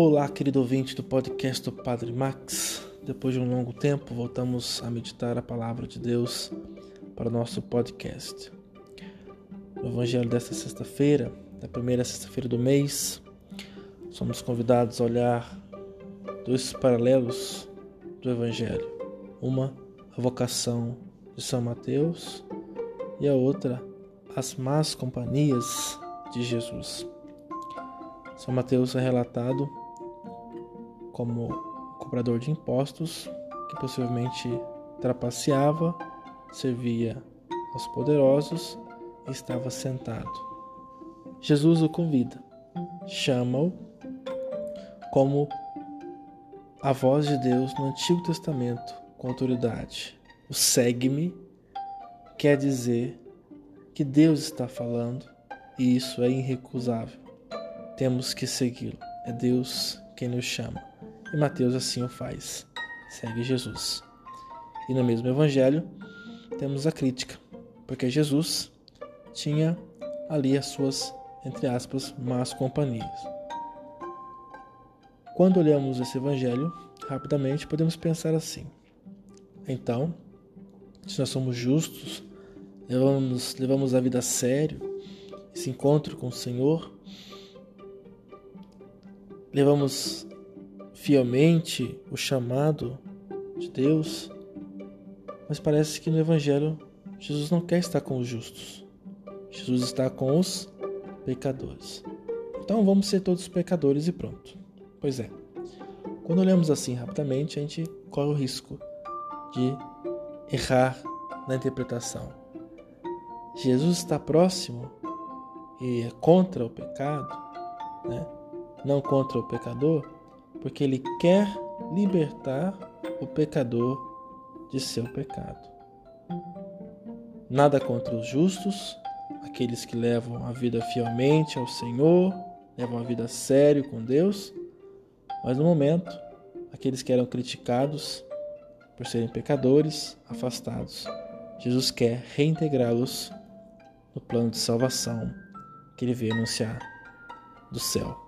Olá, querido ouvinte do podcast do Padre Max. Depois de um longo tempo, voltamos a meditar a palavra de Deus para o nosso podcast. No Evangelho desta sexta-feira, da primeira sexta-feira do mês, somos convidados a olhar dois paralelos do Evangelho. Uma, a vocação de São Mateus e a outra, as más companhias de Jesus. São Mateus é relatado como cobrador de impostos, que possivelmente trapaceava, servia aos poderosos e estava sentado. Jesus o convida, chama-o como a voz de Deus no Antigo Testamento com autoridade. O segue-me quer dizer que Deus está falando e isso é irrecusável. Temos que segui-lo. É Deus quem nos chama. E Mateus assim o faz. Segue Jesus. E no mesmo evangelho temos a crítica, porque Jesus tinha ali as suas, entre aspas, más companhias. Quando olhamos esse evangelho, rapidamente podemos pensar assim: então, se nós somos justos, levamos, levamos a vida a sério, esse encontro com o Senhor, levamos fielmente o chamado de Deus, mas parece que no Evangelho Jesus não quer estar com os justos. Jesus está com os pecadores. Então vamos ser todos pecadores e pronto. Pois é. Quando olhamos assim rapidamente, a gente corre o risco de errar na interpretação. Jesus está próximo e é contra o pecado, né? não contra o pecador, porque ele quer libertar o pecador de seu pecado. Nada contra os justos, aqueles que levam a vida fielmente ao Senhor, levam a vida a sério com Deus, mas no momento, aqueles que eram criticados por serem pecadores, afastados, Jesus quer reintegrá-los no plano de salvação que ele veio anunciar do céu.